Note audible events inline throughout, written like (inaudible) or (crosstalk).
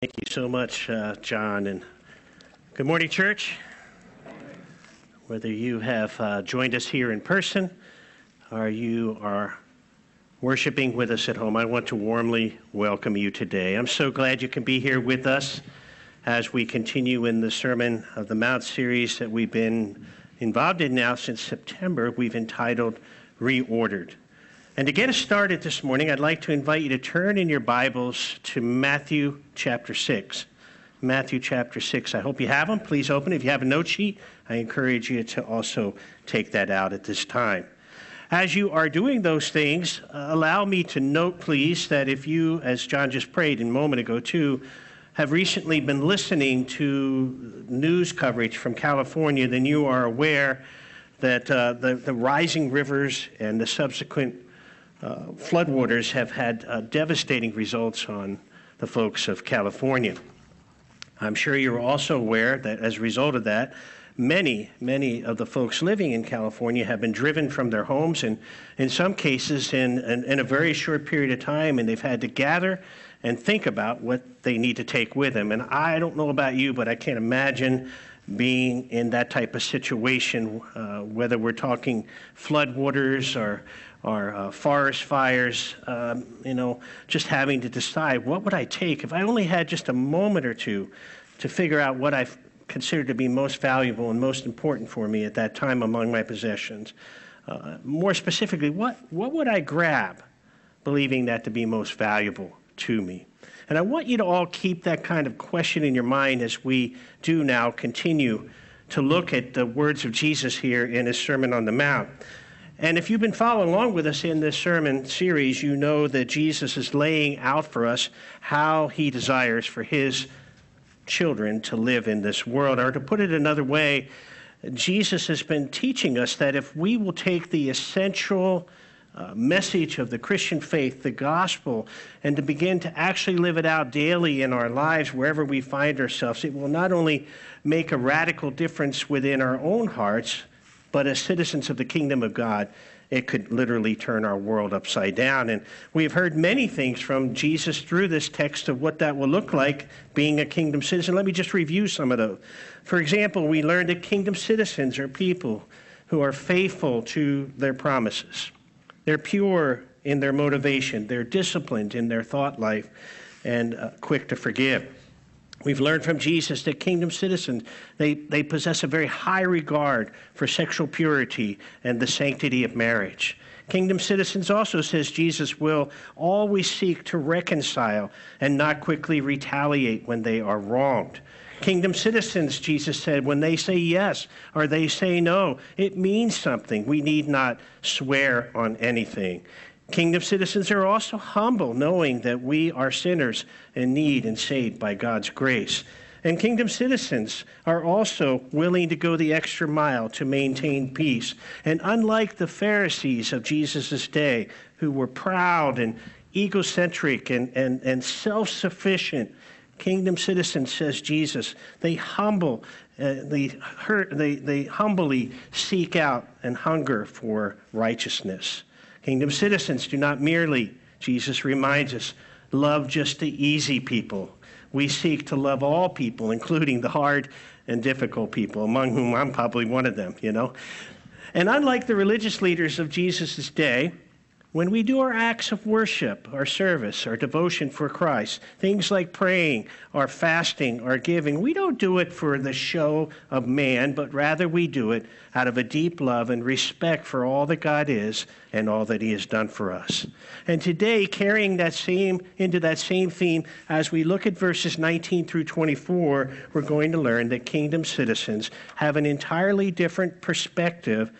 Thank you so much, uh, John. And good morning, church. Whether you have uh, joined us here in person or you are worshiping with us at home, I want to warmly welcome you today. I'm so glad you can be here with us as we continue in the Sermon of the Mount series that we've been involved in now since September. We've entitled Reordered. And to get us started this morning, I'd like to invite you to turn in your Bibles to Matthew chapter 6. Matthew chapter 6. I hope you have them. Please open. If you have a note sheet, I encourage you to also take that out at this time. As you are doing those things, uh, allow me to note, please, that if you, as John just prayed a moment ago too, have recently been listening to news coverage from California, then you are aware that uh, the, the rising rivers and the subsequent floodwaters have had uh, devastating results on the folks of California. I'm sure you're also aware that as a result of that, many, many of the folks living in California have been driven from their homes, and in some cases, in, in, in, a very short period of time, and they've had to gather and think about what they need to take with them. And I don't know about you, but I can't imagine being in that type of situation, uh, whether we're talking floodwaters or or uh, forest fires, um, you know, just having to decide what would I take if I only had just a moment or two to figure out what I considered to be most valuable and most important for me at that time among my possessions. Uh, more specifically, what, what would I grab, believing that to be most valuable to me? And I want you to all keep that kind of question in your mind as we do now continue to look at the words of Jesus here in his Sermon on the Mount. And if you've been following along with us in this sermon series, you know that Jesus is laying out for us how he desires for his children to live in this world. Or to put it another way, Jesus has been teaching us that if we will take the essential uh, message of the Christian faith, the gospel, and to begin to actually live it out daily in our lives wherever we find ourselves, it will not only make a radical difference within our own hearts but as citizens of the kingdom of God, it could literally turn our world upside down. And we've heard many things from Jesus through this text of what that will look like being a kingdom citizen. Let me just review some of those. For example, we learned that kingdom citizens are people who are faithful to their promises. They're pure in their motivation, they're disciplined in their thought life, and uh, quick to forgive. We've learned from Jesus that kingdom citizens, they, they possess a very high regard for sexual purity and the sanctity of marriage. Kingdom citizens also, says Jesus, will always seek to reconcile and not quickly retaliate when they are wronged. Kingdom citizens, Jesus said, when they say yes or they say no, it means something. We need not swear on anything. Kingdom citizens are also humble, knowing that we are sinners in need and saved by God's grace. And kingdom citizens are also willing to go the extra mile to maintain peace. And unlike the Pharisees of Jesus' day, who were proud and egocentric and, and, and self sufficient, kingdom citizens, says Jesus, they humble, uh, they, hurt, they, they humbly seek out and hunger for righteousness. Kingdom citizens do not merely, Jesus reminds us, love just the easy people. We seek to love all people, including the hard and difficult people, among whom I'm probably one of them, you know. And unlike the religious leaders of Jesus' day, when we do our acts of worship, our service, our devotion for Christ, things like praying, our fasting, our giving, we don't do it for the show of man, but rather we do it out of a deep love and respect for all that God is and all that He has done for us. And today, carrying that same into that same theme, as we look at verses 19 through 24, we're going to learn that kingdom citizens have an entirely different perspective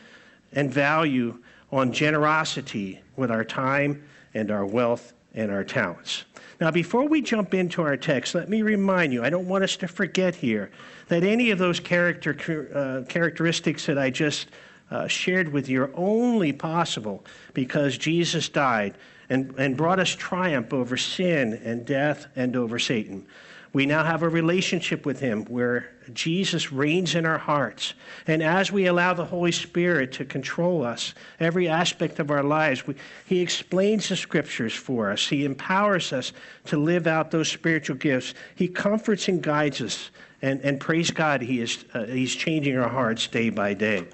and value on generosity with our time and our wealth and our talents. Now, before we jump into our text, let me remind you I don't want us to forget here that any of those character, uh, characteristics that I just uh, shared with you are only possible because Jesus died and, and brought us triumph over sin and death and over Satan. We now have a relationship with Him where Jesus reigns in our hearts. And as we allow the Holy Spirit to control us, every aspect of our lives, we, He explains the scriptures for us. He empowers us to live out those spiritual gifts. He comforts and guides us. And, and praise God, he is, uh, He's changing our hearts day by day.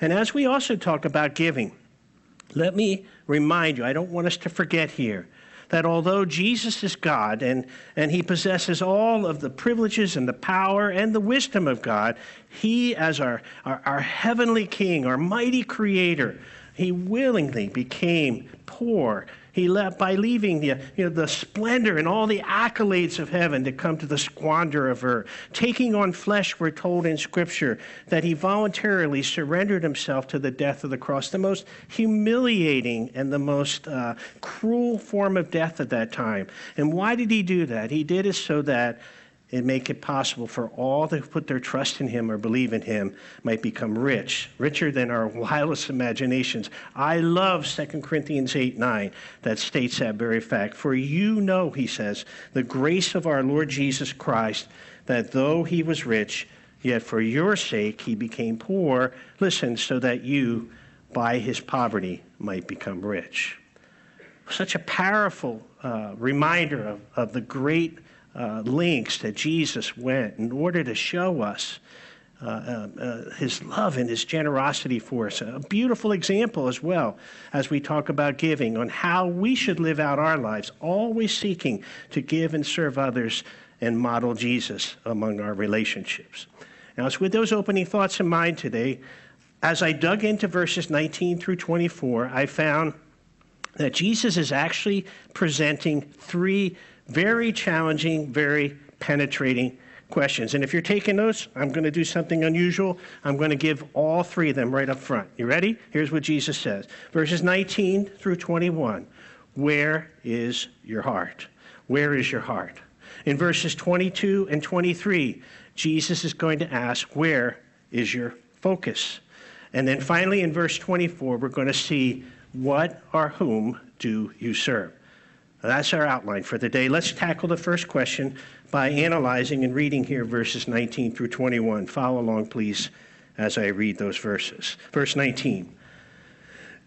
And as we also talk about giving, let me remind you, I don't want us to forget here that although Jesus is God and, and he possesses all of the privileges and the power and the wisdom of God, he, as our, our, our heavenly king, our mighty creator, he willingly became poor he left by leaving the, you know, the splendor and all the accolades of heaven to come to the squander of earth. Taking on flesh, we're told in Scripture that he voluntarily surrendered himself to the death of the cross, the most humiliating and the most uh, cruel form of death at that time. And why did he do that? He did it so that and make it possible for all that put their trust in him or believe in him might become rich, richer than our (laughs) wildest imaginations. I love 2 Corinthians 8 9 that states that very fact. For you know, he says, the grace of our Lord Jesus Christ, that though he was rich, yet for your sake he became poor. Listen, so that you, by his poverty, might become rich. Such a powerful uh, reminder of, of the great uh, links that Jesus went in order to show us uh, uh, uh, his love and his generosity for us. A beautiful example as well as we talk about giving on how we should live out our lives, always seeking to give and serve others and model Jesus among our relationships. Now, it's with those opening thoughts in mind today. As I dug into verses 19 through 24, I found that Jesus is actually presenting three very challenging, very penetrating questions. And if you're taking notes, I'm going to do something unusual. I'm going to give all three of them right up front. You ready? Here's what Jesus says verses 19 through 21. Where is your heart? Where is your heart? In verses 22 and 23, Jesus is going to ask, Where is your focus? And then finally, in verse 24, we're going to see, What or whom do you serve? That's our outline for the day. Let's tackle the first question by analyzing and reading here verses 19 through 21. Follow along, please, as I read those verses. Verse 19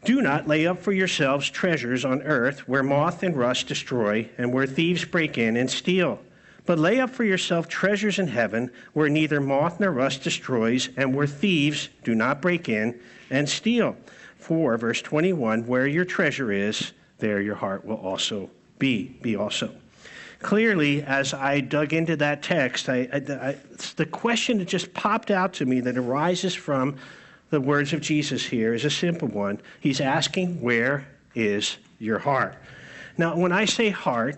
Do not lay up for yourselves treasures on earth where moth and rust destroy and where thieves break in and steal. But lay up for yourself treasures in heaven where neither moth nor rust destroys and where thieves do not break in and steal. For, verse 21, where your treasure is, there your heart will also be, be also. Clearly, as I dug into that text, I, I, I, the question that just popped out to me that arises from the words of Jesus here is a simple one. He's asking, Where is your heart? Now, when I say heart,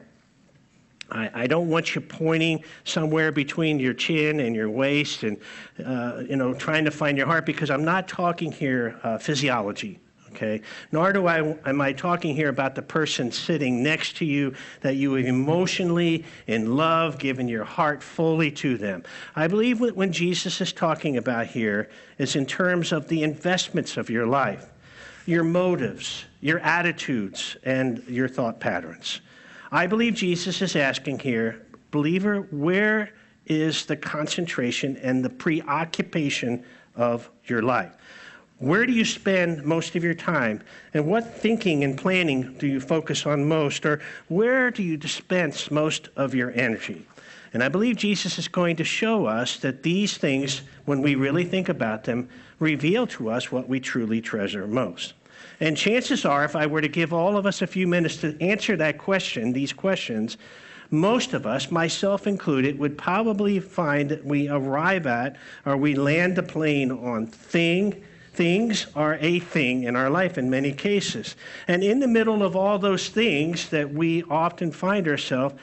I, I, don't want you pointing somewhere between your chin and your waist and, uh, you know, trying to find your heart because I'm not talking here uh, physiology okay? Nor do I, am I talking here about the person sitting next to you that you emotionally, in love, given your heart fully to them. I believe what when Jesus is talking about here is in terms of the investments of your life, your motives, your attitudes, and your thought patterns. I believe Jesus is asking here, believer, where is the concentration and the preoccupation of your life? Where do you spend most of your time? And what thinking and planning do you focus on most? Or where do you dispense most of your energy? And I believe Jesus is going to show us that these things, when we really think about them, reveal to us what we truly treasure most. And chances are, if I were to give all of us a few minutes to answer that question, these questions, most of us, myself included, would probably find that we arrive at or we land the plane on thing things are a thing in our life in many cases. And in the middle of all those things that we often find ourselves,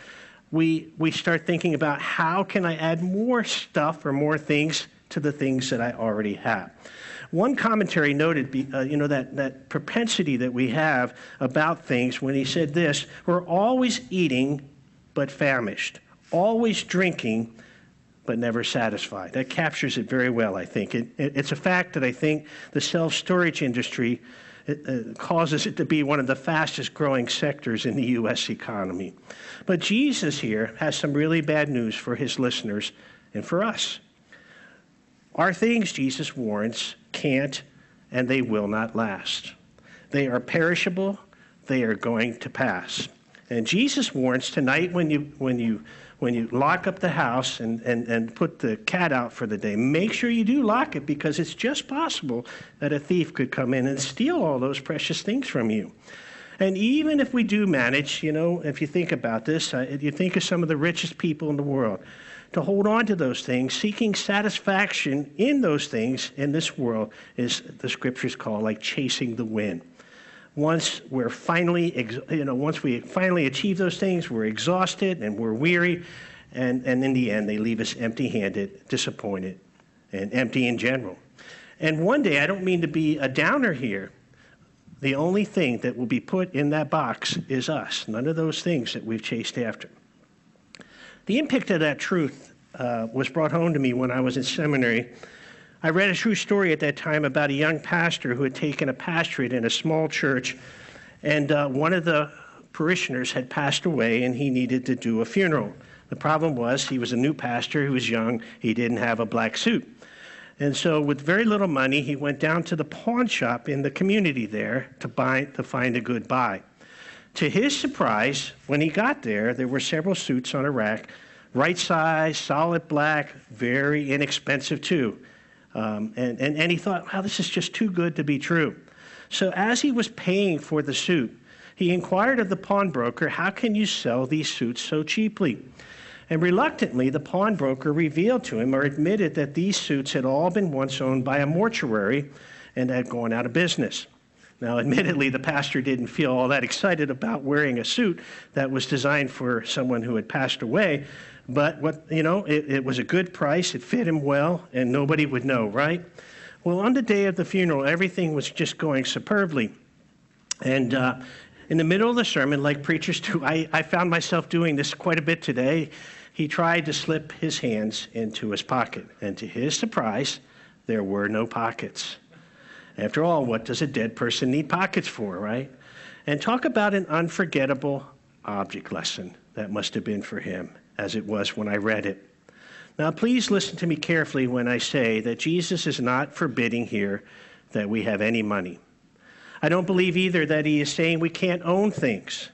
we, we start thinking about how can I add more stuff or more things to the things that I already have. One commentary noted, uh, you know, that, that propensity that we have about things when he said this we're always eating but famished, always drinking but never satisfied. That captures it very well, I think. It, it, it's a fact that I think the self storage industry it, uh, causes it to be one of the fastest growing sectors in the U.S. economy. But Jesus here has some really bad news for his listeners and for us. Our things, Jesus warns, can't and they will not last. They are perishable, they are going to pass. And Jesus warns tonight when you, when you, when you lock up the house and, and, and put the cat out for the day, make sure you do lock it because it's just possible that a thief could come in and steal all those precious things from you. And even if we do manage, you know, if you think about this, uh, you think of some of the richest people in the world, to hold on to those things, seeking satisfaction in those things in this world is the scriptures call like chasing the wind once we're finally, you know, once we finally achieve those things, we're exhausted and we're weary, and, and in the end, they leave us empty handed, disappointed, and empty in general. And one day, I don't mean to be a downer here. The only thing that will be put in that box is us, none of those things that we've chased after. The impact of that truth uh, was brought home to me when I was in seminary I read a true story at that time about a young pastor who had taken a pastorate in a small church, and uh, one of the parishioners had passed away, and he needed to do a funeral. The problem was he was a new pastor, he was young, he didn't have a black suit. And so, with very little money, he went down to the pawn shop in the community there to, buy, to find a good buy. To his surprise, when he got there, there were several suits on a rack, right size, solid black, very inexpensive too. Um, and, and, and he thought, wow, this is just too good to be true. So as he was paying for the suit, he inquired of the pawnbroker, how can you sell these suits so cheaply? And reluctantly, the pawnbroker revealed to him or admitted that these suits had all been once owned by a mortuary and had gone out of business. Now, (laughs) admittedly, the pastor didn't feel all that excited about wearing a suit that was designed for someone who had passed away, but what you know, it, it was a good price. It fit him well, and nobody would know, right? Well, on the day of the funeral, everything was just going superbly, and. Uh, in the middle of the sermon, like preachers do, I, I found myself doing this quite a bit today. He tried to slip his hands into his pocket, and to his surprise, there were no pockets. After all, what does a dead person need pockets for, right? And talk about an unforgettable object lesson that must have been for him as it was when I read it. Now, please listen to me carefully when I say that Jesus is not forbidding here that we have any money. I don't believe either that he is saying we can't own things.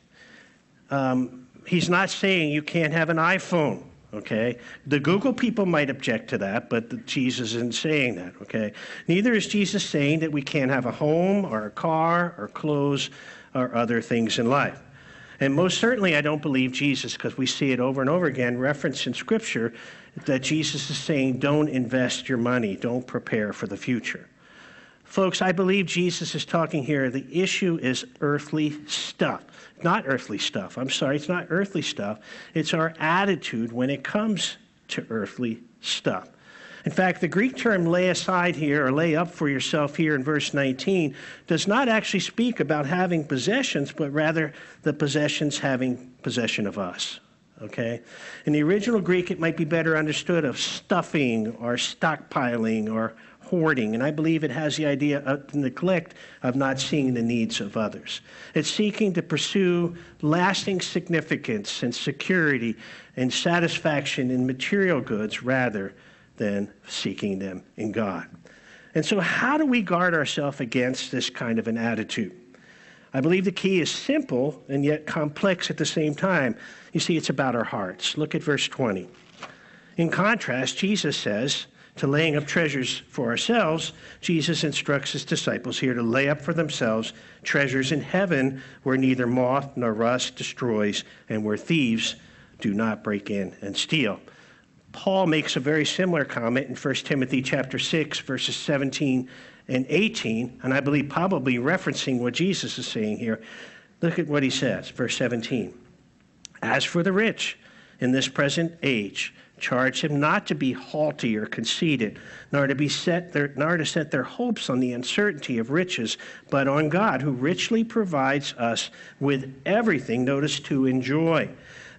Um, he's not saying you can't have an iPhone, okay? The Google people might object to that, but Jesus isn't saying that, okay? Neither is Jesus saying that we can't have a home or a car or clothes or other things in life. And most certainly, I don't believe Jesus because we see it over and over again referenced in Scripture that Jesus is saying, don't invest your money, don't prepare for the future. Folks, I believe Jesus is talking here. The issue is earthly stuff. Not earthly stuff. I'm sorry, it's not earthly stuff. It's our attitude when it comes to earthly stuff. In fact, the Greek term lay aside here, or lay up for yourself here in verse 19, does not actually speak about having possessions, but rather the possessions having possession of us. Okay? In the original Greek, it might be better understood of stuffing or stockpiling or hoarding, and I believe it has the idea of neglect of not seeing the needs of others. It's seeking to pursue lasting significance and security and satisfaction in material goods rather than seeking them in God. And so, how do we guard ourselves against this kind of an attitude? I believe the key is simple and yet complex at the same time. You see, it's about our hearts. Look at verse 20. In contrast, Jesus says, to laying up treasures for ourselves, Jesus instructs his disciples here to lay up for themselves treasures in heaven where neither moth nor rust destroys and where thieves do not break in and steal. Paul makes a very similar comment in 1 Timothy chapter 6 verses 17 and 18, and I believe probably referencing what Jesus is saying here. Look at what he says, verse 17. As for the rich in this present age, charge him not to be haughty or conceited, nor to be set their, nor to set their hopes on the uncertainty of riches, but on God, who richly provides us with everything, notice, to enjoy.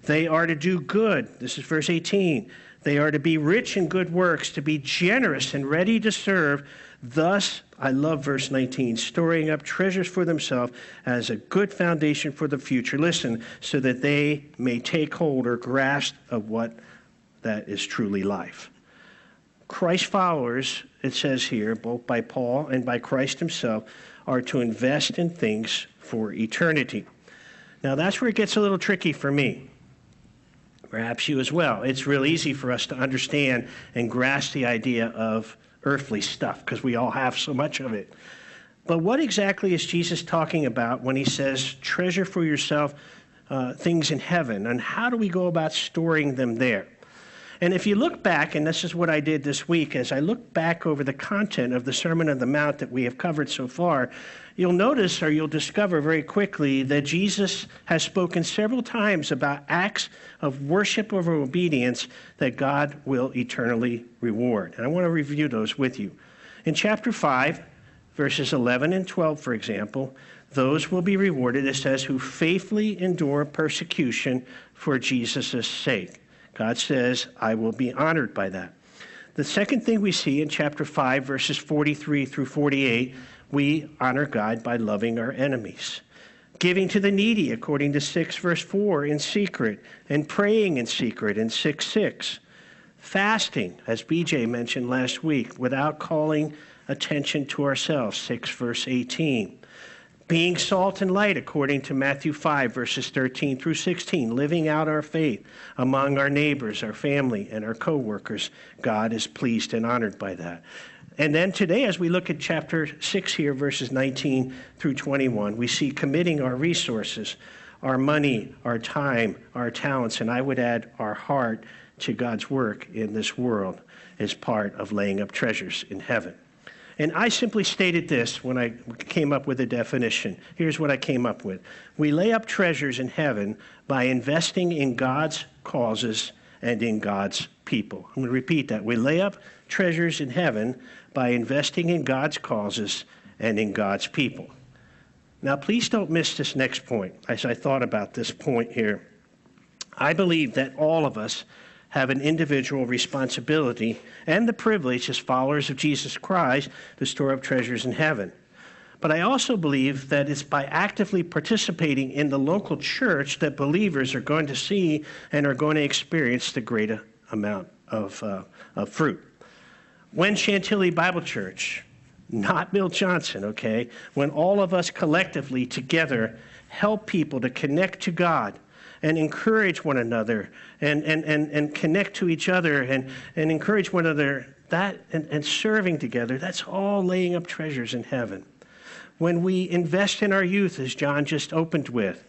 They are to do good. This is verse 18. They are to be rich in good works, to be generous and ready to serve. Thus, I love verse 19, storing up treasures for themselves as a good foundation for the future. Listen, so that they may take hold or grasp of what that is truly life. Christ followers, it says here, both by Paul and by Christ himself, are to invest in things for eternity. Now, that's where it gets a little tricky for me. Perhaps you as well. It's real easy for us to understand and grasp the idea of earthly stuff because we all have so much of it. But what exactly is Jesus talking about when he says, treasure for yourself uh, things in heaven? And how do we go about storing them there? And if you look back, and this is what I did this week, as I look back over the content of the Sermon on the Mount that we have covered so far, you'll notice or you'll discover very quickly that Jesus has spoken several times about acts of worship or obedience that God will eternally reward. And I want to review those with you. In chapter 5, verses 11 and 12, for example, those will be rewarded, it says, who faithfully endure persecution for Jesus' sake. God says, I will be honored by that. The second thing we see in chapter 5, verses 43 through 48, we honor God by loving our enemies, giving to the needy, according to 6, verse 4, in secret, and praying in secret in 6 6. Fasting, as BJ mentioned last week, without calling attention to ourselves, 6, verse 18 being salt and light according to Matthew 5, verses 13 through 16, living out our faith among our neighbors, our family, and our co workers. God is pleased and honored by that. And then today, as we look at chapter 6 here, verses 19 through 21, we see committing our resources, our money, our time, our talents, and I would add our heart to God's work in this world as part of laying up treasures in heaven. And I simply stated this when I came up with a definition. Here's what I came up with We lay up treasures in heaven by investing in God's causes and in God's people. I'm going to repeat that. We lay up treasures in heaven by investing in God's causes and in God's people. Now, please don't miss this next point as I thought about this point here. I believe that all of us have an individual responsibility and the privilege as followers of Jesus Christ to store up treasures in heaven. But I also believe that it's by actively participating in the local church that believers are going to see and are going to experience the greater amount of, uh, of fruit. When Chantilly Bible Church, not Bill Johnson, okay, when all of us collectively together help people to connect to God and encourage one another and, and, and, and connect to each other and, and encourage one another, that and, and serving together, that's all laying up treasures in heaven. When we invest in our youth, as John just opened with,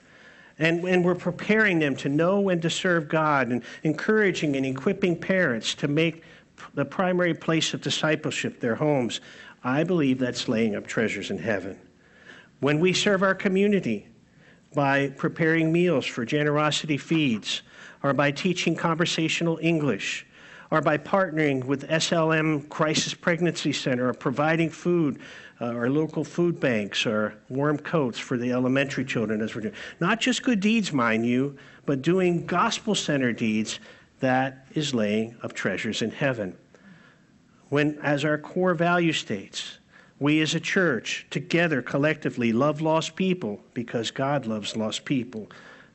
and, and we're preparing them to know and to serve God and encouraging and equipping parents to make the primary place of discipleship their homes, I believe that's laying up treasures in heaven. When we serve our community, by preparing meals for Generosity Feeds, or by teaching conversational English, or by partnering with SLM Crisis Pregnancy Center, or providing food, uh, or local food banks, or warm coats for the elementary children as we're doing. Not just good deeds, mind you, but doing gospel centered deeds that is laying up treasures in heaven. When, as our core value states, we as a church, together, collectively, love lost people because God loves lost people.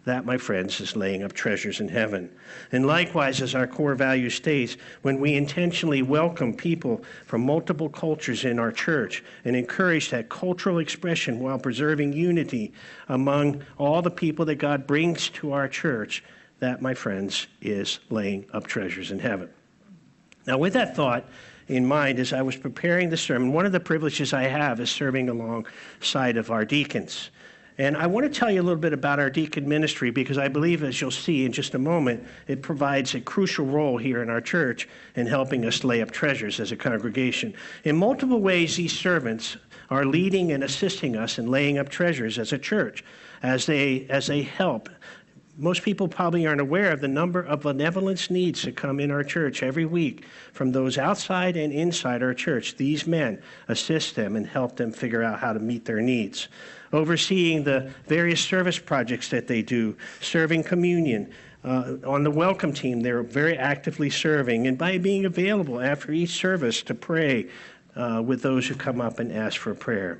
That, my friends, is laying up treasures in heaven. And likewise, as our core value states, when we intentionally welcome people from multiple cultures in our church and encourage that cultural expression while preserving unity among all the people that God brings to our church, that, my friends, is laying up treasures in heaven. Now, with that thought, in mind as I was preparing the sermon. One of the privileges I have is serving alongside of our deacons. And I want to tell you a little bit about our deacon ministry because I believe, as you'll see in just a moment, it provides a crucial role here in our church in helping us lay up treasures as a congregation. In multiple ways, these servants are leading and assisting us in laying up treasures as a church as they, as they help most people probably aren't aware of the number of benevolence needs that come in our church every week from those outside and inside our church. These men assist them and help them figure out how to meet their needs. Overseeing the various service projects that they do, serving communion, Uh, on the welcome team, they're very actively serving and by being available after each service to pray uh, with those who come up and ask for prayer.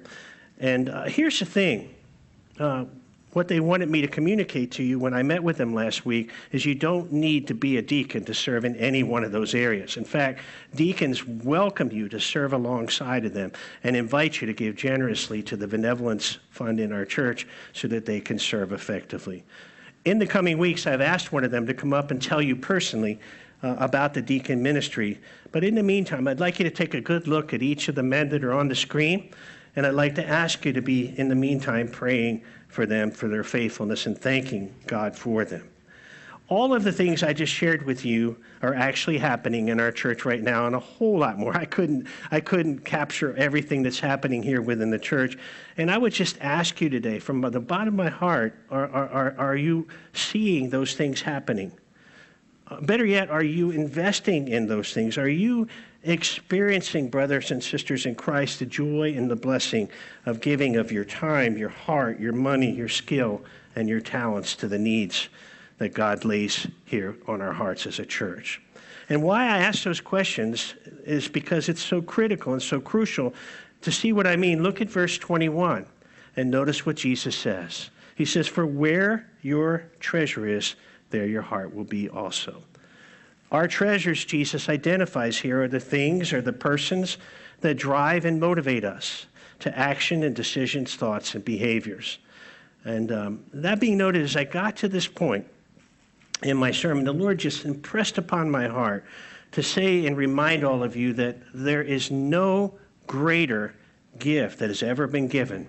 And uh, here's the thing uh, what they wanted me to communicate to you when I met with them last week is you don't need to be a deacon to serve in any one of those areas. In fact, deacons welcome you to serve alongside of them and invite you to give generously to the benevolence fund in our church so that they can serve effectively. In the coming weeks, I've asked one of them to come up and tell you personally uh, about the deacon ministry. But in the meantime, I'd like you to take a good look at each of the men that are on the screen, and I'd like to ask you to be, in the meantime, praying for them for their faithfulness and thanking God for them. All of the things I just shared with you are actually happening in our church right now, and a whole lot more. I couldn't, I couldn't capture everything that's happening here within the church. And I would just ask you today, from the bottom of my heart, are, are, are you seeing those things happening? Uh, better yet, are you investing in those things? Are you experiencing, brothers and sisters in Christ, the joy and the blessing of giving of your time, your heart, your money, your skill, and your talents to the needs that God lays here on our hearts as a church. And why I ask those questions is because it's so critical and so crucial to see what I mean. Look at verse 21 and notice what Jesus says. He says, For where your treasure is, there your heart will be also. Our treasures, Jesus identifies here, are the things or the persons that drive and motivate us to action and decisions, thoughts, and behaviors. And um, that being noted, as I got to this point in my sermon, the Lord just impressed upon my heart to say and remind all of you that there is no greater gift that has ever been given.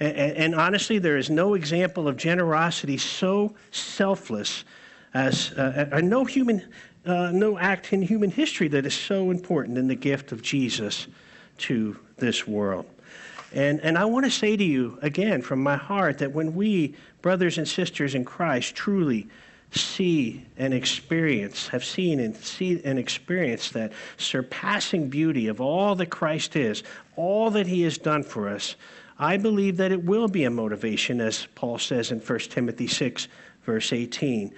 And, and honestly, there is no example of generosity so selfless as uh, no human uh, no act in human history that is so important in the gift of Jesus to this world. And, and I want to say to you again from my heart that when we, brothers and sisters in Christ, truly see and experience, have seen and see and experience that surpassing beauty of all that Christ is, all that he has done for us, I believe that it will be a motivation, as Paul says in 1 Timothy 6, verse 18.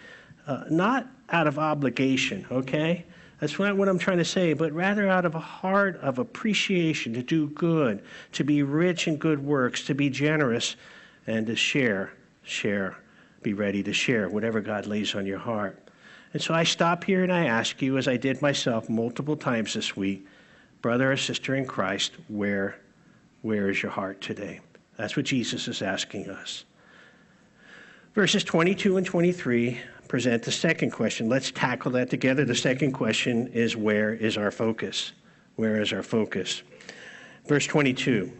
Uh, not out of obligation, okay? That's not what I'm trying to say, but rather out of a heart of appreciation to do good, to be rich in good works, to be generous, and to share, share, be ready to share whatever God lays on your heart. And so I stop here and I ask you, as I did myself multiple times this week, brother or sister in Christ, where, where is your heart today? That's what Jesus is asking us. Verses 22 and 23 present the second question. Let's tackle that together. The second question is where is our focus? Where is our focus? Verse 22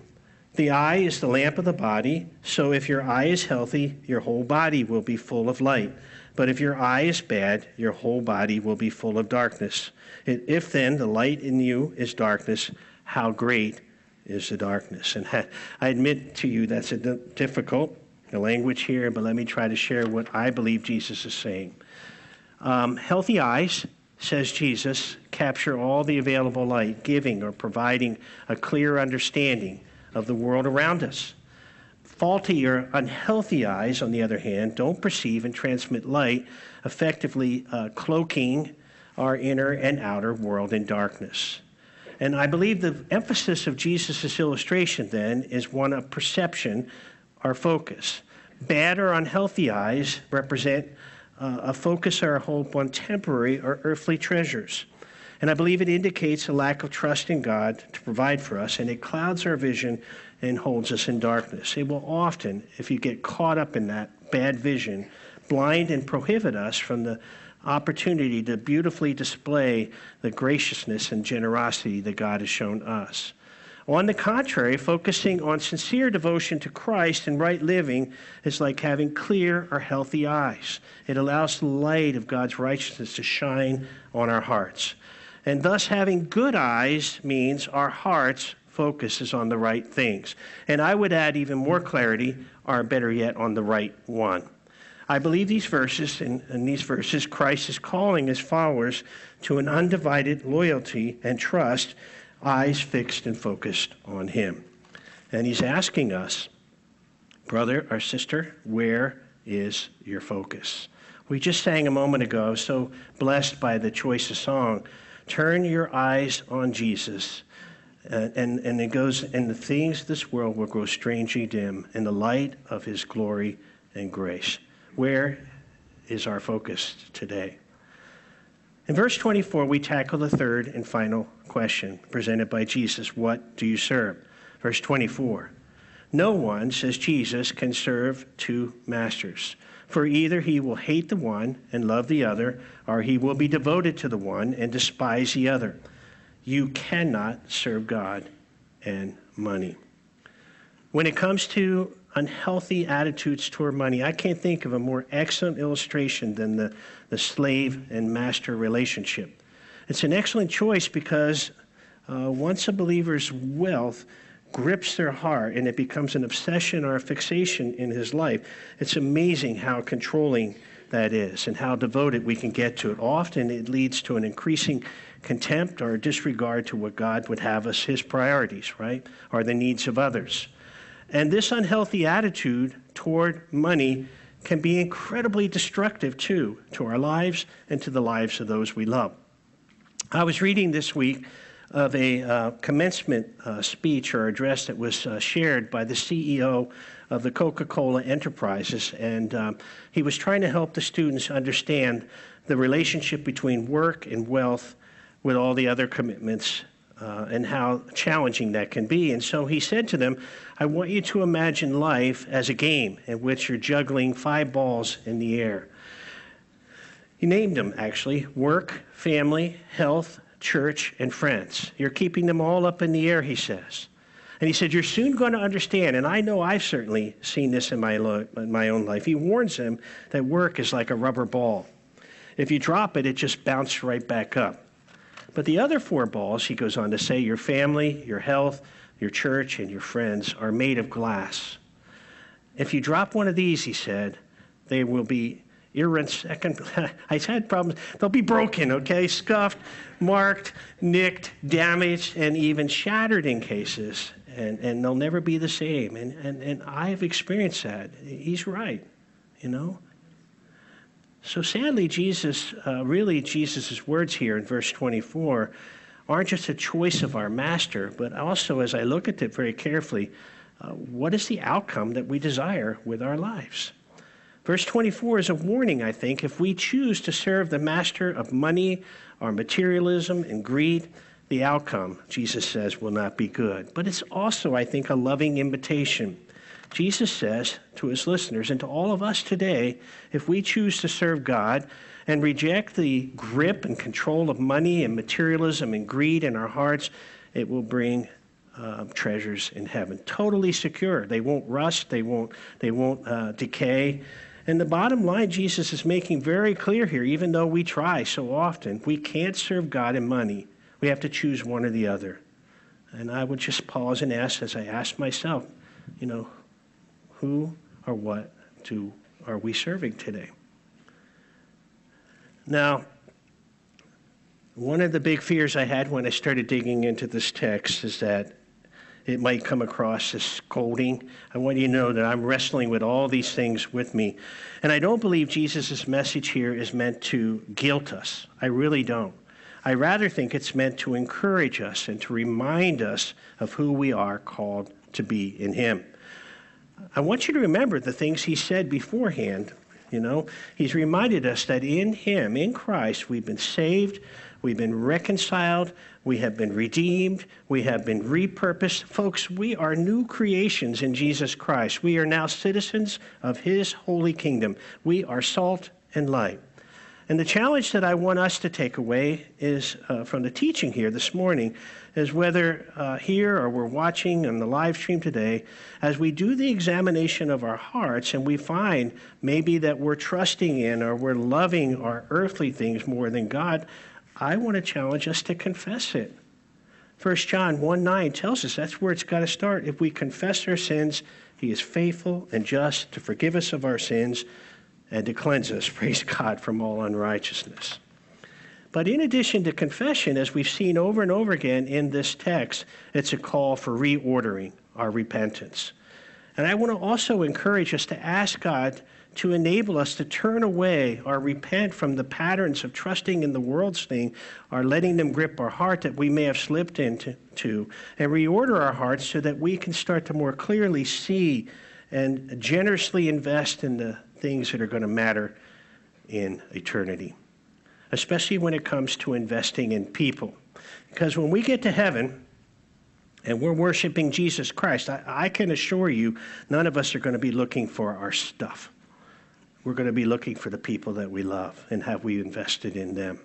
The eye is the lamp of the body, so if your eye is healthy, your whole body will be full of light. But if your eye is bad, your whole body will be full of darkness. If then the light in you is darkness, how great is the darkness? And (laughs) I admit to you that's a difficult the language here, but let me try to share what I believe Jesus is saying. Um, healthy eyes, says Jesus, capture all the available light, giving or providing a clear understanding of the world around us. Faulty or unhealthy eyes, on the other hand, don't perceive and transmit light, effectively uh, cloaking our inner and outer world in darkness. And I believe the emphasis of Jesus' illustration then is one of perception our focus. Bad or unhealthy eyes represent uh, a focus or a hope on temporary or earthly treasures. And I believe it indicates a lack of trust in God to provide for us, and it clouds our vision and holds us in darkness. It will often, if you get caught up in that bad vision, blind and prohibit us from the opportunity to beautifully display the graciousness and generosity that God has shown us. On the contrary, focusing on sincere devotion to Christ and right living is like having clear or healthy eyes. It allows the light of God's righteousness to shine on our hearts. And thus, having good eyes means our hearts focus is on the right things. And I would add even more clarity, or better yet, on the right one. I believe these verses, in, in these verses, Christ is calling his followers to an undivided loyalty and trust eyes fixed and focused on Him. And He's asking us, brother or sister, where is your focus? We just sang a moment ago. So blessed by the choice of song. Turn your eyes on Jesus. Uh, and, and it goes, and the things of this world will grow strangely dim in the light of his glory and grace. Where is our focus today? In verse 24, we tackle the third and final question presented by Jesus What do you serve? Verse 24 No one, says Jesus, can serve two masters. For either he will hate the one and love the other, or he will be devoted to the one and despise the other. You cannot serve God and money. When it comes to unhealthy attitudes toward money, I can't think of a more excellent illustration than the, the slave and master relationship. It's an excellent choice because uh, once a believer's wealth grips their heart and it becomes an obsession or a fixation in his life, it's amazing how controlling that is and how devoted we can get to it. Often it leads to an increasing contempt or disregard to what God would have us, his priorities, right? Or the needs of others. And this unhealthy attitude toward money can be incredibly destructive too to our lives and to the lives of those we love. I was reading this week of a uh, commencement uh, speech or address that was uh, shared by the CEO of the Coca Cola Enterprises. And um, he was trying to help the students understand the relationship between work and wealth with all the other commitments uh, and how challenging that can be. And so he said to them, I want you to imagine life as a game in which you're juggling five balls in the air. He named them actually work, family, health, church, and friends. You're keeping them all up in the air, he says. And he said, You're soon going to understand, and I know I've certainly seen this in my, lo- in my own life. He warns them that work is like a rubber ball. If you drop it, it just bounces right back up. But the other four balls, he goes on to say, your family, your health, your church, and your friends are made of glass. If you drop one of these, he said, they will be second. (laughs) I had problems. They'll be broken, okay? Scuffed, marked, nicked, damaged, and even shattered in cases. And, and they'll never be the same. And, and, and I've experienced that. He's right, you know? So sadly, Jesus, uh, really, Jesus' words here in verse 24 aren't just a choice of our master, but also, as I look at it very carefully, uh, what is the outcome that we desire with our lives? Verse 24 is a warning, I think. If we choose to serve the master of money or materialism and greed, the outcome, Jesus says, will not be good. But it's also, I think, a loving invitation. Jesus says to his listeners and to all of us today if we choose to serve God and reject the grip and control of money and materialism and greed in our hearts, it will bring uh, treasures in heaven. Totally secure. They won't rust, they won't, they won't uh, decay. And the bottom line, Jesus is making very clear here, even though we try so often, we can't serve God and money. We have to choose one or the other. And I would just pause and ask, as I ask myself, you know, who or what do, are we serving today? Now, one of the big fears I had when I started digging into this text is that it might come across as scolding. I want you to know that I'm wrestling with all these things with me. And I don't believe Jesus' message here is meant to guilt us. I really don't. I rather think it's meant to encourage us and to remind us of who we are called to be in Him. I want you to remember the things He said beforehand. You know, He's reminded us that in Him, in Christ, we've been saved, we've been reconciled, we have been redeemed. We have been repurposed. Folks, we are new creations in Jesus Christ. We are now citizens of His holy kingdom. We are salt and light. And the challenge that I want us to take away is uh, from the teaching here this morning is whether uh, here or we're watching on the live stream today, as we do the examination of our hearts and we find maybe that we're trusting in or we're loving our earthly things more than God, I want to challenge us to confess it. 1 John 1 9 tells us that's where it's got to start. If we confess our sins, he is faithful and just to forgive us of our sins and to cleanse us, (laughs) praise God, from all unrighteousness. But in addition to confession, as we've seen over and over again in this text, it's a call for reordering our repentance. And I want to also encourage us to ask God to enable us to turn away or repent from the patterns of trusting in the world's thing or letting them grip our heart that we may have slipped into to, and reorder our hearts so that we can start to more clearly see and generously invest in the things that are going to matter in eternity, especially when it comes to investing in people. Because when we get to heaven, and we're worshiping Jesus Christ, I, I, can assure you none of us are going to be looking for our stuff. We're going to be looking for the people that we love and have we invested in them.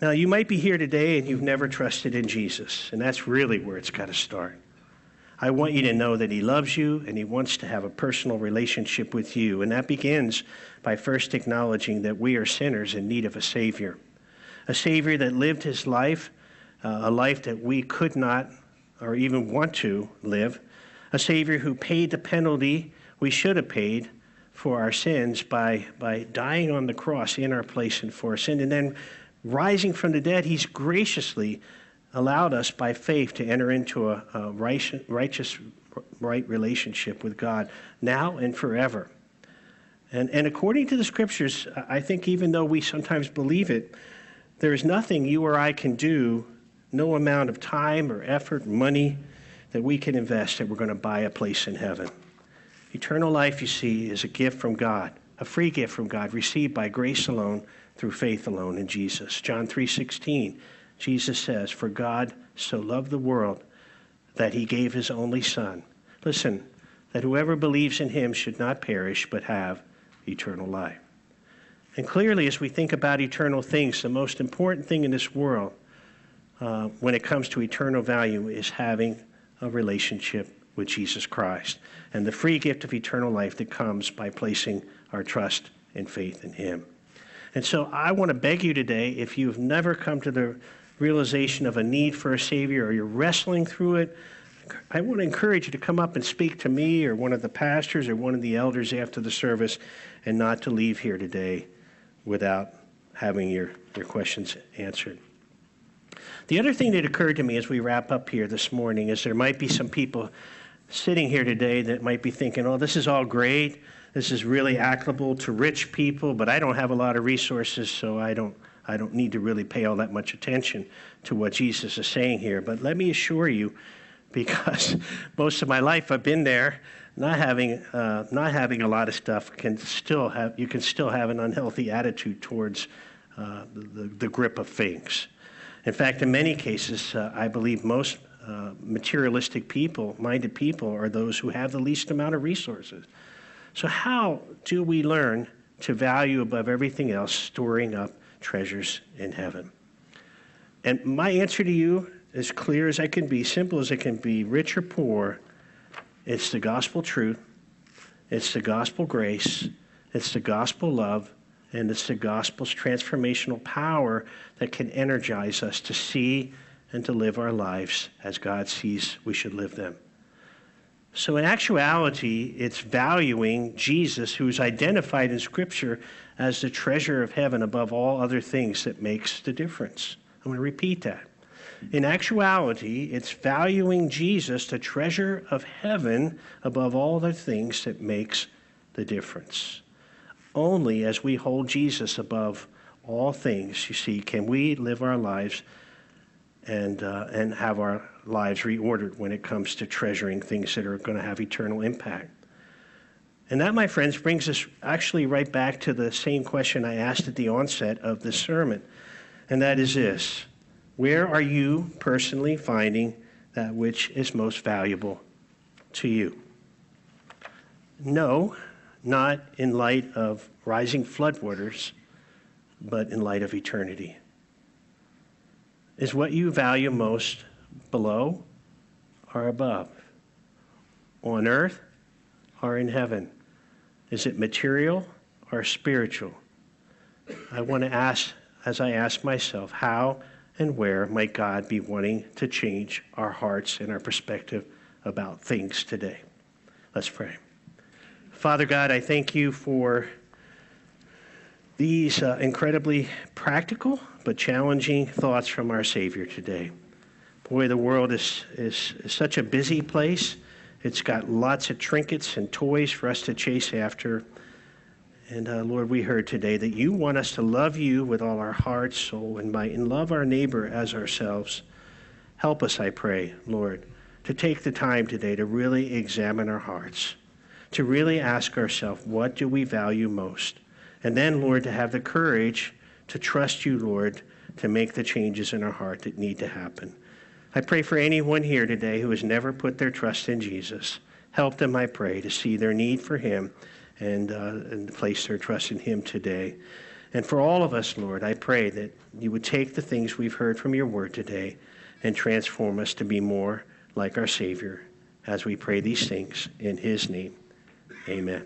Now, you might be here today and you've never trusted in Jesus, and that's really where it's got to start. I want you to know that He loves you and He wants to have a personal relationship with you, and that begins by first acknowledging that we are sinners in need of a Savior. A Savior that lived His life, uh, a life that we could not or even want to live, a Savior who paid the penalty we should have paid for our sins by, by dying on the cross in our place and for our sin. And then rising from the dead, he's graciously allowed us by faith to enter into a, a righteous, righteous, right relationship with God now and forever. And, and according to the scriptures, I think even though we sometimes believe it, there is nothing you or I can do, no amount of time or effort, money that we can invest that we're going to buy a place in heaven. Eternal life, you see, is a gift from God, a free gift from God, received by grace alone, through faith alone in Jesus. John 3:16, Jesus says, "For God so loved the world that he gave his only son." Listen, that whoever believes in him should not perish but have eternal life. And clearly, as we think about eternal things, the most important thing in this world uh, when it comes to eternal value is having a relationship with Jesus Christ and the free gift of eternal life that comes by placing our trust and faith in Him. And so I want to beg you today, if you've never come to the realization of a need for a Savior or you're wrestling through it, I want to encourage you to come up and speak to me or one of the pastors or one of the elders after the service and not to leave here today without having your, your questions answered. The other thing that occurred to me as we wrap up here this morning is there might be some people sitting here today that might be thinking, oh, this is all great. This is really applicable to rich people, but I don't have a lot of resources, so I don't, I don't need to really pay all that much attention to what Jesus is saying here. But let me assure you, because (laughs) most of my life I've been there, not having, uh, not having a lot of stuff can still have, you can still have an unhealthy attitude towards uh, the, the grip of things. In fact, in many cases, uh, I believe most uh, materialistic people, minded people, are those who have the least amount of resources. So, how do we learn to value above everything else storing up treasures in heaven? And my answer to you, as clear as I can be, simple as it can be, rich or poor, it's the gospel truth, it's the gospel grace, it's the gospel love, and it's the gospel's transformational power that can energize us to see and to live our lives as God sees we should live them. So, in actuality, it's valuing Jesus, who's identified in Scripture as the treasure of heaven above all other things that makes the difference. I'm going to repeat that. In actuality, it's valuing Jesus, the treasure of heaven, above all other things that makes the difference. Only as we hold Jesus above all things, you see, can we live our lives and, uh, and have our lives reordered when it comes to treasuring things that are going to have eternal impact. And that, my friends, brings us actually right back to the same question I asked at the onset of this sermon, and that is this Where are you personally finding that which is most valuable to you? No, not in light of rising floodwaters, but in light of eternity. Is what you value most below or above? On earth or in heaven? Is it material or spiritual? I want to ask, as I ask myself, how and where might God be wanting to change our hearts and our perspective about things today? Let's pray. Father God, I thank you for these uh, incredibly practical but challenging thoughts from our Savior today. Boy, the world is, is, is such a busy place. It's got lots of trinkets and toys for us to chase after. And uh, Lord, we heard today that you want us to love you with all our heart, soul, and might, and love our neighbor as ourselves. Help us, I pray, Lord, to take the time today to really examine our hearts, to really ask ourselves, what do we value most? And then, Lord, to have the courage to trust you, Lord, to make the changes in our heart that need to happen. I pray for anyone here today who has never put their trust in Jesus. Help them, I pray, to see their need for him and, uh, and place their trust in him today. And for all of us, Lord, I pray that you would take the things we've heard from your word today and transform us to be more like our Savior as we pray these things in his name. Amen.